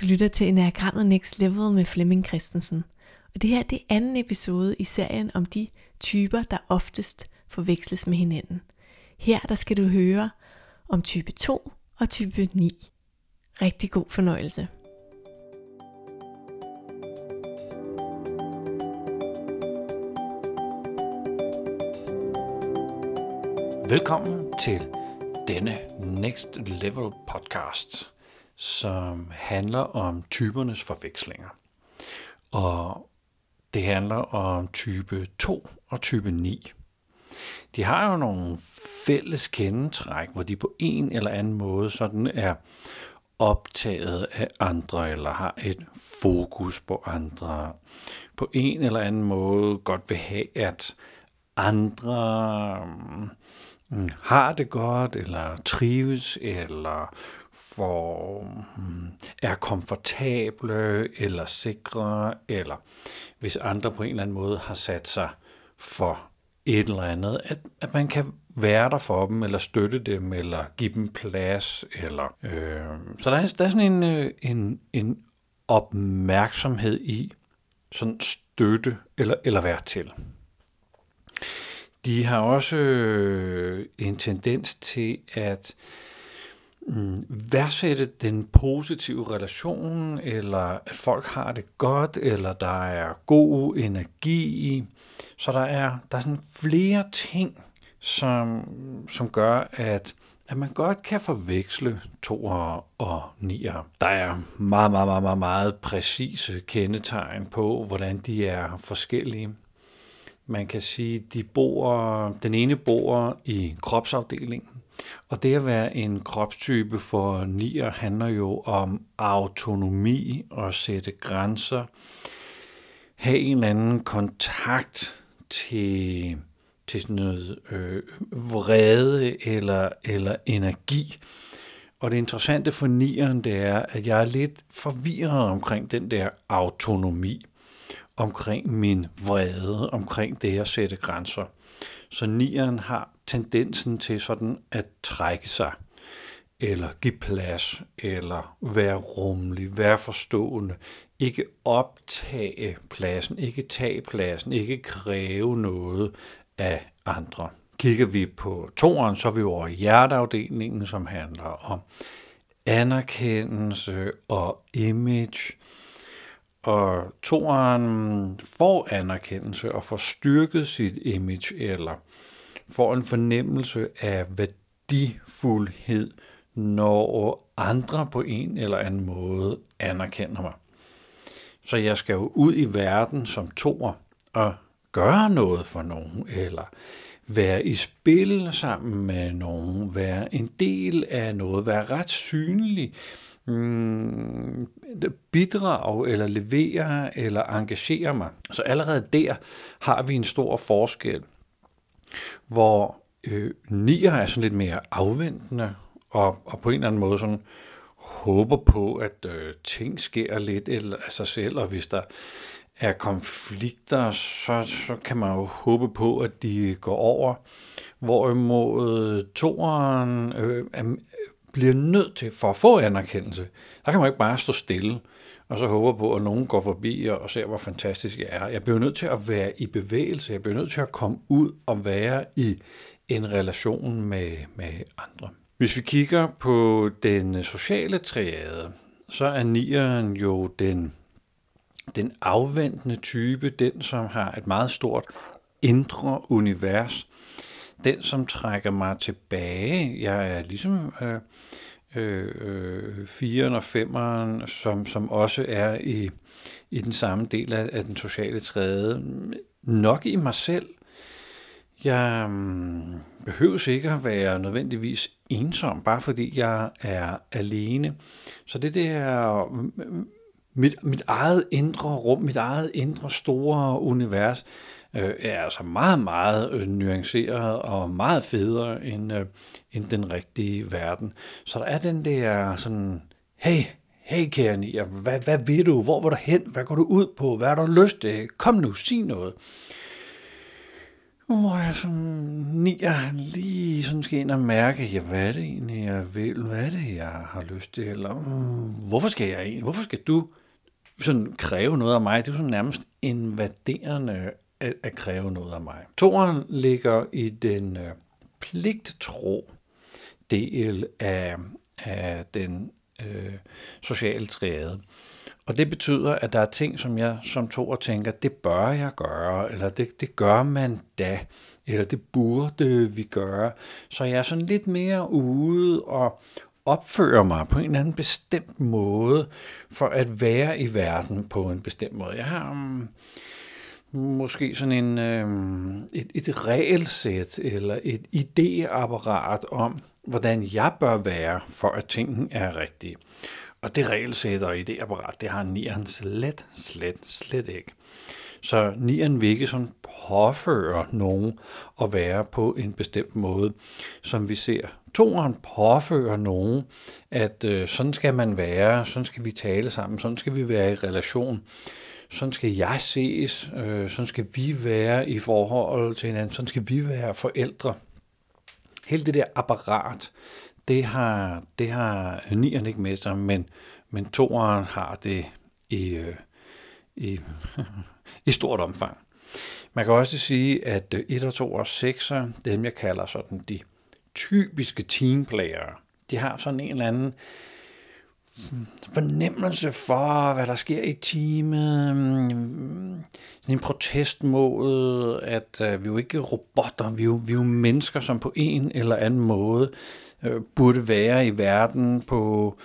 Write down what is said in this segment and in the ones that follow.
Du lytter til Enagrammet Next Level med Flemming Christensen. Og det her det er anden episode i serien om de typer, der oftest forveksles med hinanden. Her der skal du høre om type 2 og type 9. Rigtig god fornøjelse. Velkommen til denne Next Level podcast som handler om typernes forvekslinger. Og det handler om type 2 og type 9. De har jo nogle fælles kendetræk, hvor de på en eller anden måde sådan er optaget af andre, eller har et fokus på andre. På en eller anden måde godt vil have, at andre mm, har det godt, eller trives, eller for hmm, er komfortable eller sikre, eller hvis andre på en eller anden måde har sat sig for et eller andet, at, at man kan være der for dem, eller støtte dem, eller give dem plads. Eller, øh, så der er, der er sådan en, øh, en, en opmærksomhed i sådan støtte eller, eller være til. De har også øh, en tendens til at mm, værdsætte den positive relation, eller at folk har det godt, eller der er god energi. Så der er, der er sådan flere ting, som, som gør, at, at man godt kan forveksle toer og nier. Der er meget, meget, meget, meget, meget præcise kendetegn på, hvordan de er forskellige. Man kan sige, de bor, den ene bor i kropsafdelingen, og det at være en kropstype for nier handler jo om autonomi og sætte grænser, have en eller anden kontakt til, til sådan noget øh, vrede eller, eller energi. Og det interessante for nieren, det er, at jeg er lidt forvirret omkring den der autonomi, omkring min vrede, omkring det at sætte grænser. Så nieren har tendensen til sådan at trække sig, eller give plads, eller være rummelig, være forstående, ikke optage pladsen, ikke tage pladsen, ikke kræve noget af andre. Kigger vi på toren, så er vi over i hjerteafdelingen, som handler om anerkendelse og image. Og toren får anerkendelse og får styrket sit image, eller får en fornemmelse af værdifuldhed, når andre på en eller anden måde anerkender mig. Så jeg skal jo ud i verden som toer og gøre noget for nogen, eller være i spil sammen med nogen, være en del af noget, være ret synlig, mm, bidrage eller levere eller engagere mig. Så allerede der har vi en stor forskel hvor øh, nier er sådan lidt mere afventende, og, og på en eller anden måde sådan håber på, at øh, ting sker lidt eller af sig selv, og hvis der er konflikter, så, så kan man jo håbe på, at de går over. Hvorimod toeren øh, er, bliver nødt til, for at få anerkendelse, der kan man ikke bare stå stille og så håber på, at nogen går forbi og ser, hvor fantastisk jeg er. Jeg bliver nødt til at være i bevægelse. Jeg bliver nødt til at komme ud og være i en relation med, med andre. Hvis vi kigger på den sociale triade, så er nieren jo den, den afventende type, den som har et meget stort indre univers, den som trækker mig tilbage. Jeg er ligesom øh, øh, øh, 4'eren og 5'eren, som, som også er i, i den samme del af, af den sociale træde. Nok i mig selv. Jeg mm, um, behøver ikke at være nødvendigvis ensom, bare fordi jeg er alene. Så det der mm, mm, mit, mit eget indre rum, mit eget indre store univers, øh, er altså meget, meget øh, nuanceret og meget federe end, øh, end den rigtige verden. Så der er den der sådan, hey, hey kære Nia, hvad, hvad vil du? Hvor vil du hen? Hvad går du ud på? Hvad har du lyst til? Kom nu, sig noget. Hvor jeg som nier lige sådan skal ind og mærke, ja, hvad er det egentlig, jeg vil? Hvad er det, jeg har lyst til? Eller, mm, hvorfor skal jeg egentlig? Hvorfor skal du sådan kræve noget af mig? Det er jo sådan nærmest invaderende at, at kræve noget af mig. Toren ligger i den øh, pligttro del af, af den øh, sociale triade. Og det betyder, at der er ting, som jeg som toer tænker, det bør jeg gøre, eller det, det gør man da, eller det burde vi gøre. Så jeg er sådan lidt mere ude og opfører mig på en eller anden bestemt måde, for at være i verden på en bestemt måde. Jeg har um, måske sådan en, øh, et, et regelsæt eller et idéapparat om, hvordan jeg bør være, for at tingene er rigtige. Og det regelsæt og idéapparat, det har nieren slet, slet, slet ikke. Så nieren vil ikke sådan påføre nogen at være på en bestemt måde, som vi ser. Toren påfører nogen, at øh, sådan skal man være, sådan skal vi tale sammen, sådan skal vi være i relation, sådan skal jeg ses, øh, sådan skal vi være i forhold til hinanden, sådan skal vi være forældre. Hele det der apparat, det har, det har nieren ikke med sig, men, men toeren har det i, øh, i, i stort omfang. Man kan også sige, at 1 og 2 og 6, dem jeg kalder sådan de typiske teamplayer, de har sådan en eller anden fornemmelse for, hvad der sker i teamet, mm, sådan en protest mod, at øh, vi er jo ikke robotter, vi er jo, vi er jo mennesker, som på en eller anden måde øh, burde være i verden på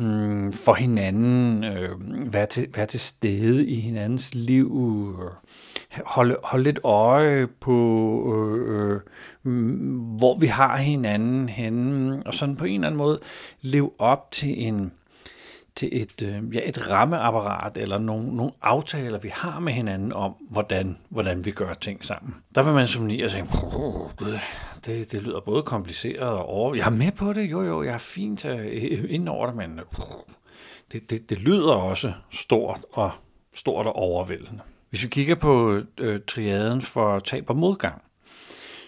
øh, for hinanden, øh, være, til, være til stede i hinandens liv, øh, holde, holde lidt øje på, øh, øh, mm, hvor vi har hinanden henne, og sådan på en eller anden måde leve op til en til et, øh, ja, et rammeapparat eller nogle, nogle aftaler, vi har med hinanden om, hvordan, hvordan vi gør ting sammen. Der vil man som lige tænke, det, det, det lyder både kompliceret og over. Jeg er med på det, jo jo, jeg er fint øh, ind over det, men øh, det, det, det lyder også stort og stort og overvældende. Hvis vi kigger på øh, triaden for tab og modgang,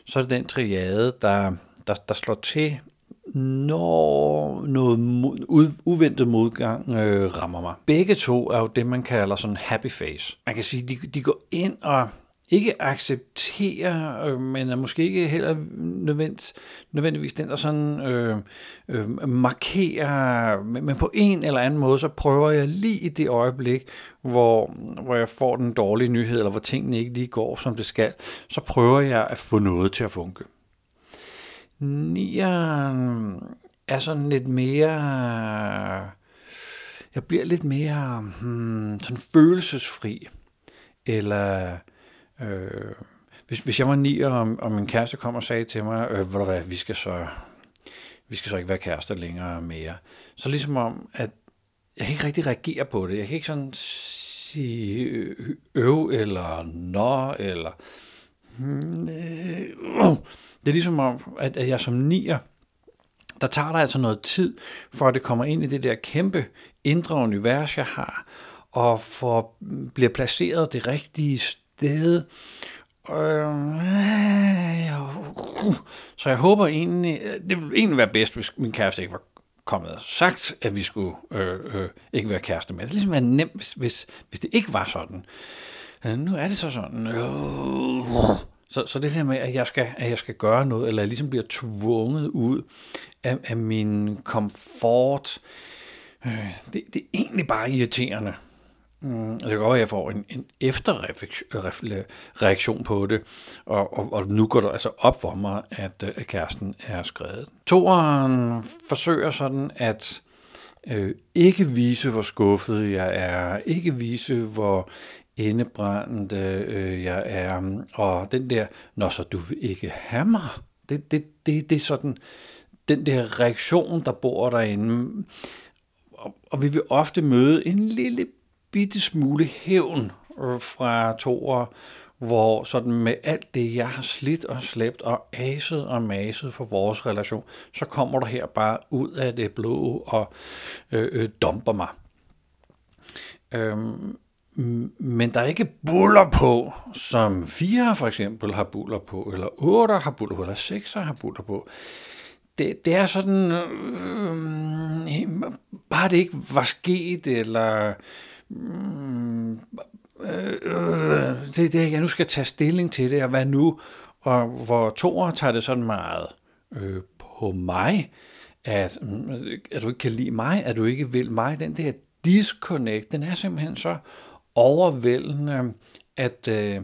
så er det den triade, der, der, der slår til når noget mod, uventet modgang øh, rammer mig. Begge to er jo det, man kalder sådan happy face. Man kan sige, de, de går ind og ikke accepterer, øh, men er måske ikke heller nødvendigt, nødvendigvis den, der sådan øh, øh, markerer, men, men på en eller anden måde, så prøver jeg lige i det øjeblik, hvor, hvor jeg får den dårlige nyhed, eller hvor tingene ikke lige går, som det skal, så prøver jeg at få noget til at funke. Nieren er sådan lidt mere... Jeg bliver lidt mere hmm, sådan følelsesfri. Eller øh, hvis, hvis jeg var nier, og, og min kæreste kom og sagde til mig, øh, hvor hvad, vi skal så vi skal så ikke være kærester længere mere. Så ligesom om, at jeg kan ikke rigtig reagere på det. Jeg kan ikke sådan sige øh, øv eller nå, eller hmm, øh, det er ligesom om, at, at jeg som nier, der tager der altså noget tid, for at det kommer ind i det der kæmpe indre univers, jeg har, og for, bliver placeret det rigtige sted. Øh, så jeg håber egentlig, øh, det ville egentlig være bedst, hvis min kæreste ikke var kommet og sagt, at vi skulle øh, øh, ikke være kærester med. Det ligesom være nemt, hvis, hvis, hvis det ikke var sådan. Øh, nu er det så sådan. Øh, så, så det der med, at jeg, skal, at jeg skal gøre noget, eller jeg ligesom bliver tvunget ud af, af min komfort, øh, det, det er egentlig bare irriterende. Mm, det kan godt at jeg får en, en efterreaktion øh, på det, og, og, og nu går det altså op for mig, at, øh, at kæresten er skrevet. Toren forsøger sådan at øh, ikke vise, hvor skuffet jeg er, ikke vise, hvor indebrændte øh, jeg er, og den der, når så du vil ikke have mig, det, det, det, det er sådan, den der reaktion, der bor derinde, og, og vi vil ofte møde en lille bitte smule hævn øh, fra toer, hvor sådan med alt det, jeg har slidt og slæbt og aset og maset for vores relation, så kommer du her bare ud af det blå og øh, øh, dumper mig. Øhm, men der er ikke buller på, som fire for eksempel har buller på, eller otte har buller på, eller seks har buller på. Det, det er sådan, øh, bare det ikke var sket, eller øh, øh, det, det, jeg nu skal tage stilling til det, og hvad nu, og hvor toer tager det sådan meget øh, på mig, at, øh, at du ikke kan lide mig, at du ikke vil mig, den der disconnect, den er simpelthen så overvældende, at, øh,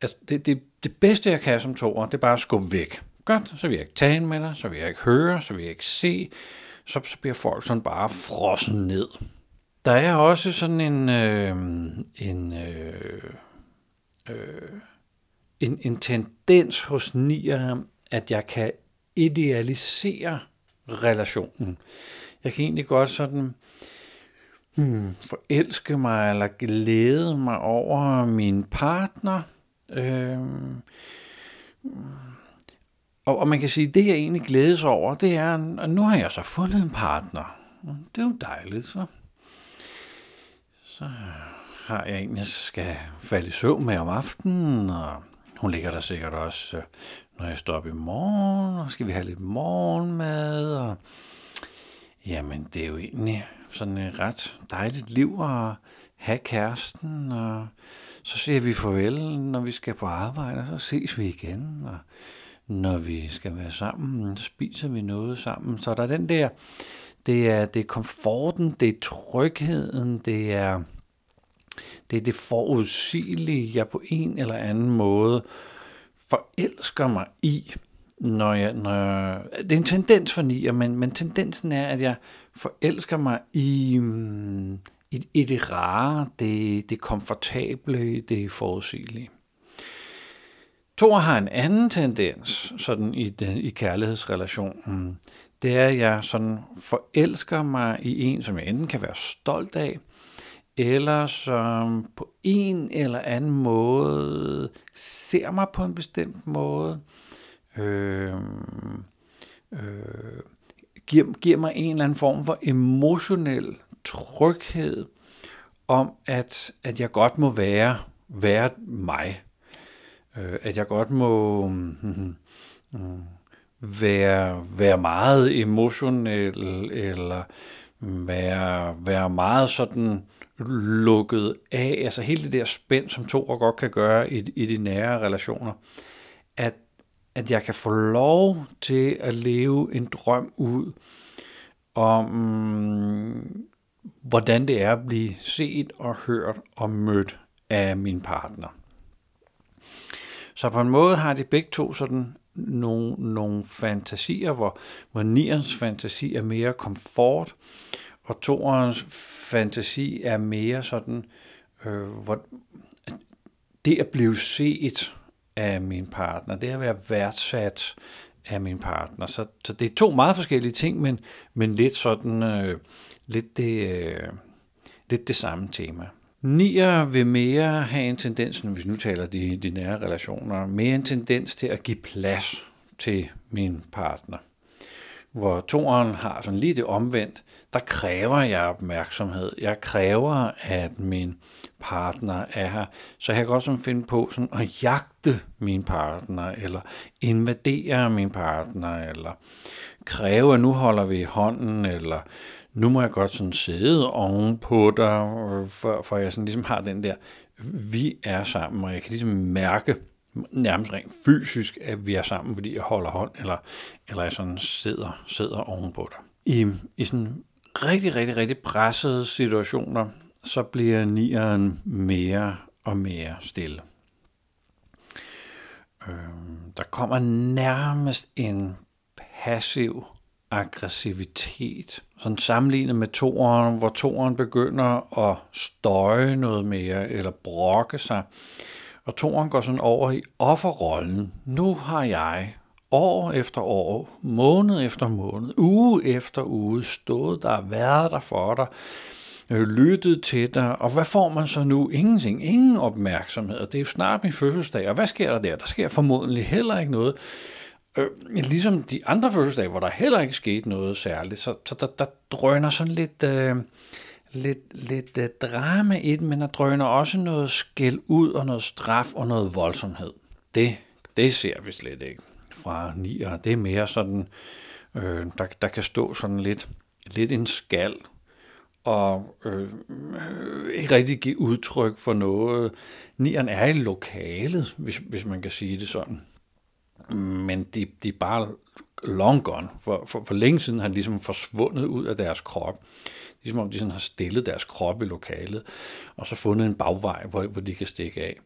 at det, det, det bedste, jeg kan som toer, det er bare at skubbe væk. Godt, så vil jeg ikke tale med dig, så vil jeg ikke høre, så vil jeg ikke se, så, så bliver folk sådan bare frossen ned. Der er også sådan en, øh, en, øh, øh, en, en tendens hos nier, at jeg kan idealisere relationen. Jeg kan egentlig godt sådan hmm, forelske mig eller glæde mig over min partner. Øh, og, og man kan sige, at det jeg egentlig glædes over, det er, at nu har jeg så fundet en partner. Det er jo dejligt, så. Så har jeg egentlig skal falde i søvn med om aftenen, og hun ligger der sikkert også, øh, når jeg står op i morgen, og skal vi have lidt morgenmad, og jamen, det er jo egentlig sådan et ret dejligt liv at have kæresten, og så siger vi farvel, når vi skal på arbejde, og så ses vi igen, og når vi skal være sammen, så spiser vi noget sammen. Så der er den der, det er, det er komforten, det er trygheden, det er det, er det forudsigelige, jeg på en eller anden måde forelsker mig i, når jeg, når jeg, det er en tendens for nier, men, men tendensen er, at jeg forelsker mig i, mm, i, i det rare, det, det komfortable, det forudsigelige. Thor har en anden tendens sådan i, den, i kærlighedsrelationen. Det er, at jeg sådan forelsker mig i en, som jeg enten kan være stolt af, eller som på en eller anden måde ser mig på en bestemt måde, øh, Øh, øh, giver, giver mig en eller anden form for emotionel tryghed om, at, at jeg godt må være, være mig. Øh, at jeg godt må mm, mm, være, være meget emotionel, eller være, være meget sådan lukket af, altså hele det der spænd, som to godt kan gøre i, i de nære relationer, at, at jeg kan få lov til at leve en drøm ud om, hvordan det er at blive set og hørt og mødt af min partner. Så på en måde har de begge to sådan nogle, nogle fantasier, hvor, hvor nierens fantasi er mere komfort, og toerens fantasi er mere sådan, øh, hvor det at blive set af min partner, det at være værdsat af min partner. Så, så det er to meget forskellige ting, men, men lidt sådan, øh, lidt, det, øh, lidt det samme tema. Nier vil mere have en tendens, når vi nu taler de, de nære relationer, mere en tendens til at give plads til min partner. Hvor toren har sådan lige det omvendt, der kræver jeg opmærksomhed. Jeg kræver, at min partner er her. Så jeg kan godt finde på sådan at jagte min partner, eller invadere min partner, eller kræve, at nu holder vi i hånden, eller nu må jeg godt sådan sidde oven på dig, for, for jeg sådan ligesom har den der, vi er sammen, og jeg kan ligesom mærke, nærmest rent fysisk, at vi er sammen, fordi jeg holder hånd, eller, eller jeg sådan sidder, sidder ovenpå dig. I, I sådan rigtig, rigtig, rigtig pressede situationer, så bliver nieren mere og mere stille. Øh, der kommer nærmest en passiv aggressivitet. Sådan sammenlignet med toren, hvor toren begynder at støje noget mere, eller brokke sig. Og toren går sådan over i offerrollen. Nu har jeg år efter år, måned efter måned, uge efter uge stået der, været der for dig, øh, lyttet til dig, og hvad får man så nu? Ingenting, ingen opmærksomhed, det er jo snart min fødselsdag, og hvad sker der der? Der sker formodentlig heller ikke noget. Øh, ligesom de andre fødselsdage, hvor der heller ikke skete noget særligt, så, så der, der drøner sådan lidt, øh, lidt, lidt uh, drama i den, men der drøner også noget skæld ud og noget straf og noget voldsomhed. Det, det ser vi slet ikke fra nier. Det er mere sådan, øh, der, der kan stå sådan lidt, lidt en skal og øh, ikke rigtig give udtryk for noget. Nieren er i lokalet, hvis, hvis man kan sige det sådan. Men de, de er bare long gone. For, for, for længe siden har de ligesom forsvundet ud af deres krop. Ligesom om de sådan har stillet deres krop i lokalet, og så fundet en bagvej, hvor, hvor de kan stikke af.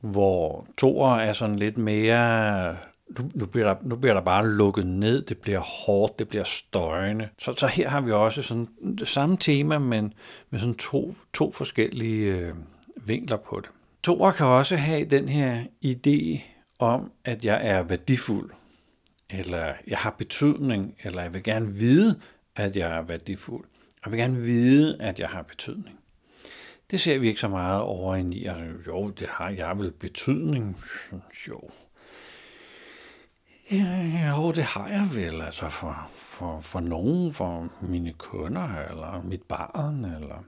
Hvor toer er sådan lidt mere nu, nu, bliver der, nu bliver der bare lukket ned, det bliver hårdt, det bliver støjende. Så, så her har vi også sådan det samme tema, men med sådan to, to forskellige øh, vinkler på det. Toer kan også have den her idé om, at jeg er værdifuld, eller jeg har betydning, eller jeg vil gerne vide, at jeg er værdifuld. Jeg vil gerne vide, at jeg har betydning. Det ser vi ikke så meget over i nier. Altså, jo, det har jeg vel betydning. Jo, Ja, jo, det har jeg vel, altså for, for, for nogen, for mine kunder, eller mit barn, eller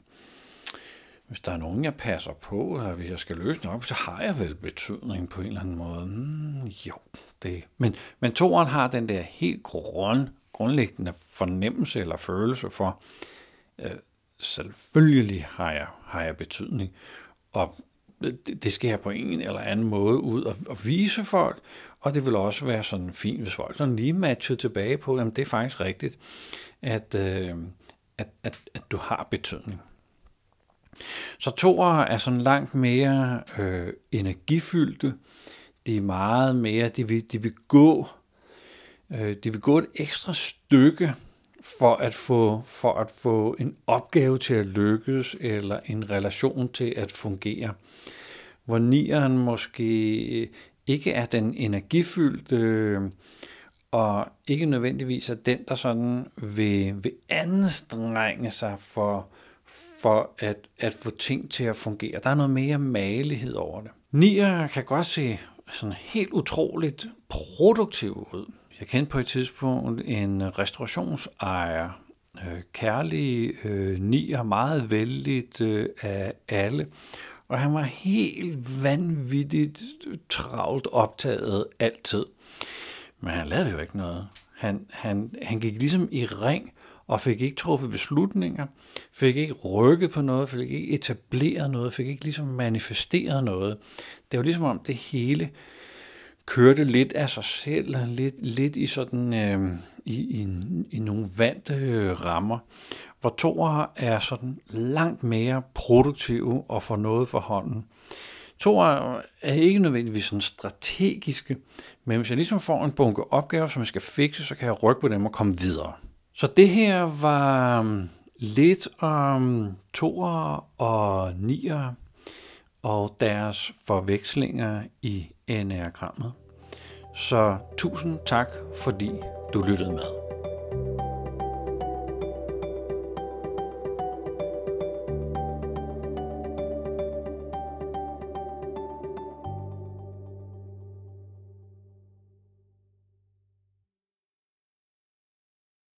hvis der er nogen, jeg passer på, eller hvis jeg skal løse noget, så har jeg vel betydning på en eller anden måde. Mm, jo, det. Men, men toren har den der helt grund, grundlæggende fornemmelse eller følelse for, øh, selvfølgelig har jeg, har jeg betydning. Og det skal jeg på en eller anden måde ud og, og vise folk, og det vil også være sådan fint, hvis folk sådan lige matcher tilbage på, at det er faktisk rigtigt, at, øh, at, at, at du har betydning. Så toer er sådan langt mere øh, energifyldte, de er meget mere, de vil, de vil gå, øh, de vil gå et ekstra stykke for at få for at få en opgave til at lykkes eller en relation til at fungere. Hvor nieren måske ikke er den energifyldte, øh, og ikke nødvendigvis er den, der sådan vil, vil anstrenge sig for, for at, at få ting til at fungere. Der er noget mere malighed over det. Nier kan godt se sådan helt utroligt produktiv ud. Jeg kendte på et tidspunkt en restaurationsejer, øh, kærlig øh, nier, meget vældigt øh, af alle, og han var helt vanvittigt travlt optaget altid. Men han lavede jo ikke noget. Han, han, han gik ligesom i ring og fik ikke truffet beslutninger, fik ikke rykket på noget, fik ikke etableret noget, fik ikke ligesom manifesteret noget. Det var ligesom om det hele kørte lidt af sig selv, lidt, lidt i sådan øh, i, i, i nogle vante øh, rammer hvor toer er sådan langt mere produktive og får noget for hånden. Toer er ikke nødvendigvis sådan strategiske, men hvis jeg ligesom får en bunke opgaver, som jeg skal fikse, så kan jeg rykke på dem og komme videre. Så det her var um, lidt om toer og nier og deres forvekslinger i enagrammet. Så tusind tak, fordi du lyttede med.